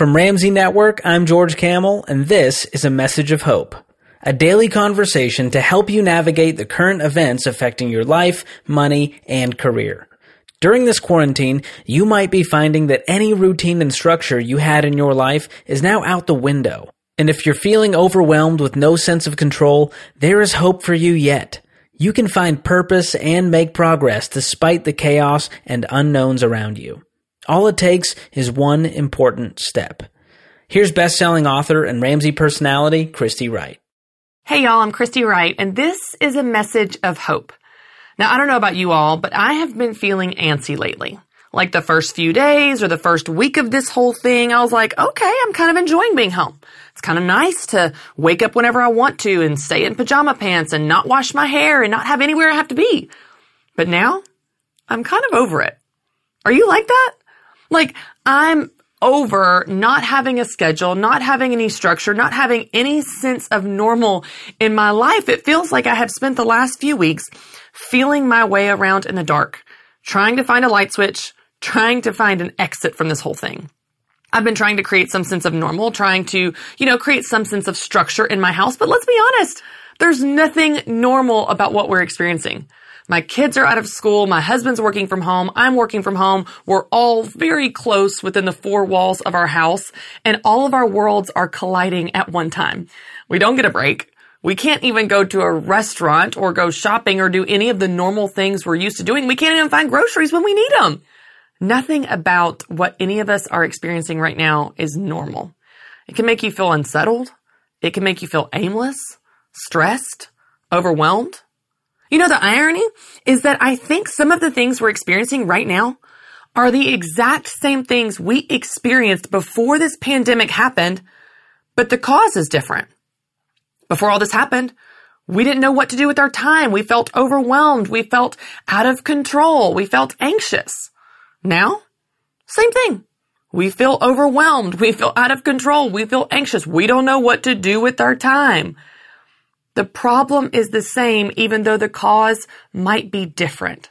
From Ramsey Network, I'm George Kamel, and this is a message of hope. A daily conversation to help you navigate the current events affecting your life, money, and career. During this quarantine, you might be finding that any routine and structure you had in your life is now out the window. And if you're feeling overwhelmed with no sense of control, there is hope for you yet. You can find purpose and make progress despite the chaos and unknowns around you. All it takes is one important step. Here's best-selling author and Ramsey personality, Christy Wright. Hey y'all, I'm Christy Wright, and this is a message of hope. Now, I don't know about you all, but I have been feeling antsy lately. Like the first few days or the first week of this whole thing, I was like, okay, I'm kind of enjoying being home. It's kind of nice to wake up whenever I want to and stay in pajama pants and not wash my hair and not have anywhere I have to be. But now, I'm kind of over it. Are you like that? Like, I'm over not having a schedule, not having any structure, not having any sense of normal in my life. It feels like I have spent the last few weeks feeling my way around in the dark, trying to find a light switch, trying to find an exit from this whole thing. I've been trying to create some sense of normal, trying to, you know, create some sense of structure in my house, but let's be honest, there's nothing normal about what we're experiencing. My kids are out of school. My husband's working from home. I'm working from home. We're all very close within the four walls of our house and all of our worlds are colliding at one time. We don't get a break. We can't even go to a restaurant or go shopping or do any of the normal things we're used to doing. We can't even find groceries when we need them. Nothing about what any of us are experiencing right now is normal. It can make you feel unsettled. It can make you feel aimless, stressed, overwhelmed. You know, the irony is that I think some of the things we're experiencing right now are the exact same things we experienced before this pandemic happened, but the cause is different. Before all this happened, we didn't know what to do with our time. We felt overwhelmed. We felt out of control. We felt anxious. Now, same thing. We feel overwhelmed. We feel out of control. We feel anxious. We don't know what to do with our time. The problem is the same, even though the cause might be different.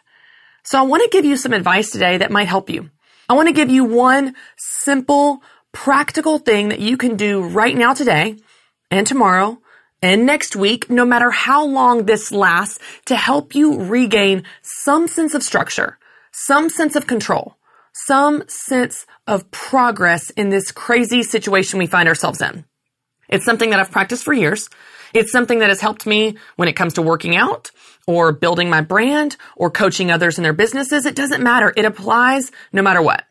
So I want to give you some advice today that might help you. I want to give you one simple, practical thing that you can do right now today and tomorrow and next week, no matter how long this lasts to help you regain some sense of structure, some sense of control, some sense of progress in this crazy situation we find ourselves in. It's something that I've practiced for years. It's something that has helped me when it comes to working out or building my brand or coaching others in their businesses. It doesn't matter. It applies no matter what.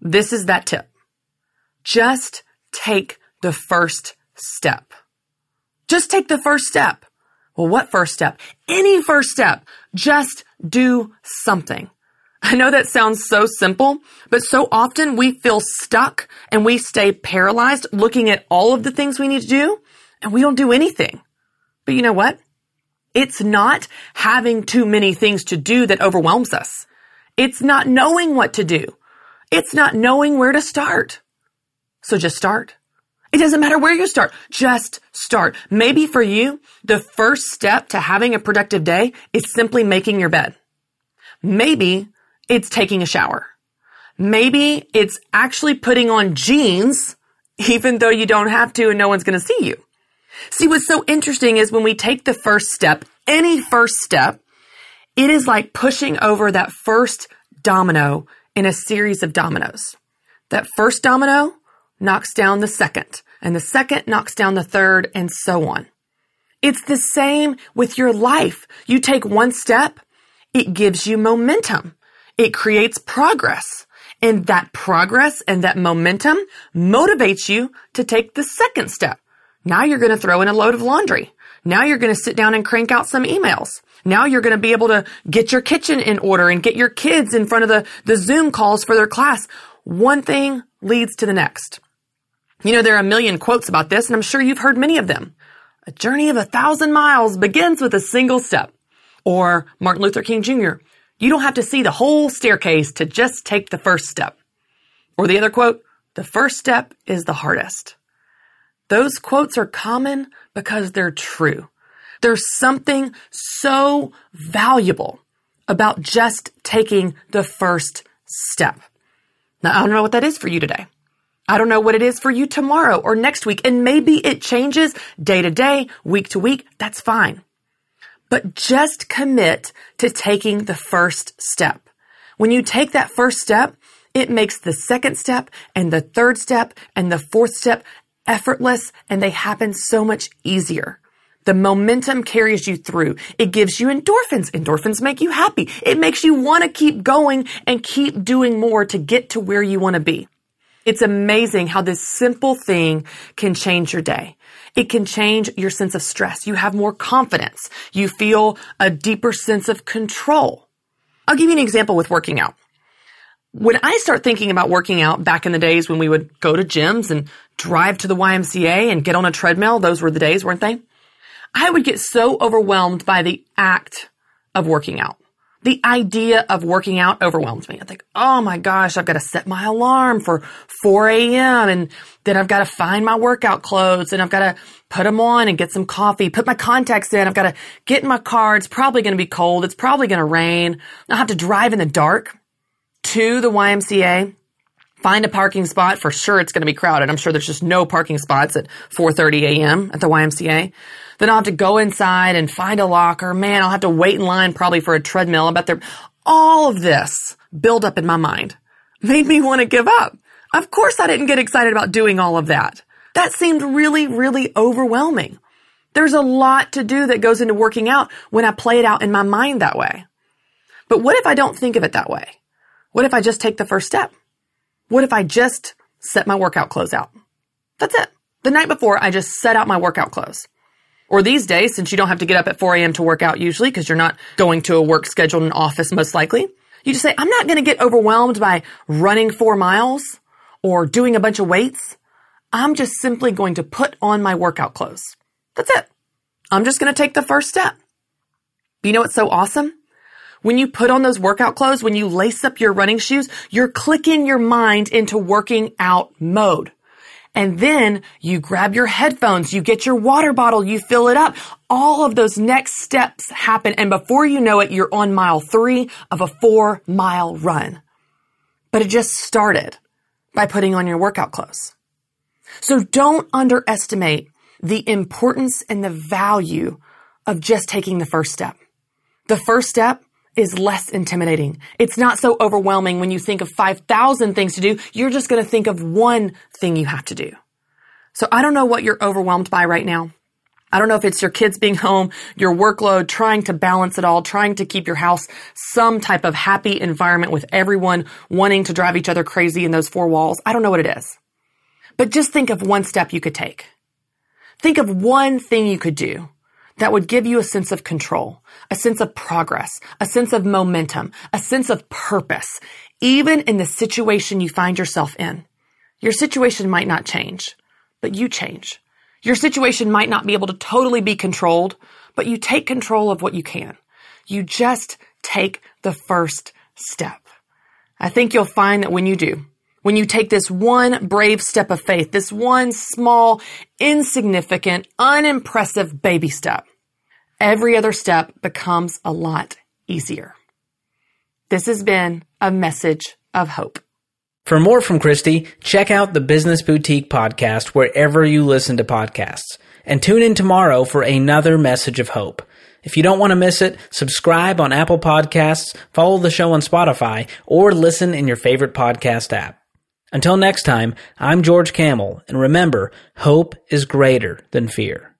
This is that tip. Just take the first step. Just take the first step. Well, what first step? Any first step. Just do something. I know that sounds so simple, but so often we feel stuck and we stay paralyzed looking at all of the things we need to do and we don't do anything. But you know what? It's not having too many things to do that overwhelms us. It's not knowing what to do. It's not knowing where to start. So just start. It doesn't matter where you start. Just start. Maybe for you, the first step to having a productive day is simply making your bed. Maybe it's taking a shower. Maybe it's actually putting on jeans, even though you don't have to and no one's going to see you. See, what's so interesting is when we take the first step, any first step, it is like pushing over that first domino in a series of dominoes. That first domino knocks down the second, and the second knocks down the third, and so on. It's the same with your life. You take one step, it gives you momentum. It creates progress. And that progress and that momentum motivates you to take the second step. Now you're going to throw in a load of laundry. Now you're going to sit down and crank out some emails. Now you're going to be able to get your kitchen in order and get your kids in front of the, the Zoom calls for their class. One thing leads to the next. You know, there are a million quotes about this, and I'm sure you've heard many of them. A journey of a thousand miles begins with a single step. Or Martin Luther King Jr., you don't have to see the whole staircase to just take the first step. Or the other quote, the first step is the hardest. Those quotes are common because they're true. There's something so valuable about just taking the first step. Now, I don't know what that is for you today. I don't know what it is for you tomorrow or next week, and maybe it changes day to day, week to week. That's fine. But just commit to taking the first step. When you take that first step, it makes the second step and the third step and the fourth step effortless and they happen so much easier. The momentum carries you through. It gives you endorphins. Endorphins make you happy. It makes you want to keep going and keep doing more to get to where you want to be. It's amazing how this simple thing can change your day. It can change your sense of stress. You have more confidence. You feel a deeper sense of control. I'll give you an example with working out. When I start thinking about working out back in the days when we would go to gyms and drive to the YMCA and get on a treadmill, those were the days, weren't they? I would get so overwhelmed by the act of working out. The idea of working out overwhelmed me. I think, oh my gosh, I've got to set my alarm for 4 a.m. and then I've got to find my workout clothes and I've got to put them on and get some coffee, put my contacts in. I've got to get in my car. It's probably going to be cold. It's probably going to rain. I'll have to drive in the dark to the YMCA, find a parking spot. For sure it's going to be crowded. I'm sure there's just no parking spots at 4:30 a.m. at the YMCA. Then I'll have to go inside and find a locker. Man, I'll have to wait in line probably for a treadmill. I bet there all of this build up in my mind made me want to give up. Of course I didn't get excited about doing all of that. That seemed really, really overwhelming. There's a lot to do that goes into working out when I play it out in my mind that way. But what if I don't think of it that way? What if I just take the first step? What if I just set my workout clothes out? That's it. The night before, I just set out my workout clothes. Or these days, since you don't have to get up at 4 a.m. to work out usually because you're not going to a work scheduled in office most likely, you just say, I'm not going to get overwhelmed by running four miles or doing a bunch of weights. I'm just simply going to put on my workout clothes. That's it. I'm just going to take the first step. You know what's so awesome? When you put on those workout clothes, when you lace up your running shoes, you're clicking your mind into working out mode. And then you grab your headphones, you get your water bottle, you fill it up. All of those next steps happen. And before you know it, you're on mile three of a four mile run. But it just started by putting on your workout clothes. So don't underestimate the importance and the value of just taking the first step. The first step is less intimidating. It's not so overwhelming when you think of 5,000 things to do. You're just going to think of one thing you have to do. So I don't know what you're overwhelmed by right now. I don't know if it's your kids being home, your workload, trying to balance it all, trying to keep your house some type of happy environment with everyone wanting to drive each other crazy in those four walls. I don't know what it is. But just think of one step you could take. Think of one thing you could do that would give you a sense of control, a sense of progress, a sense of momentum, a sense of purpose, even in the situation you find yourself in. Your situation might not change, but you change. Your situation might not be able to totally be controlled, but you take control of what you can. You just take the first step. I think you'll find that when you do, when you take this one brave step of faith, this one small, insignificant, unimpressive baby step, every other step becomes a lot easier. This has been a message of hope. For more from Christy, check out the Business Boutique podcast wherever you listen to podcasts. And tune in tomorrow for another message of hope. If you don't want to miss it, subscribe on Apple Podcasts, follow the show on Spotify, or listen in your favorite podcast app. Until next time, I'm George Kamel, and remember, hope is greater than fear.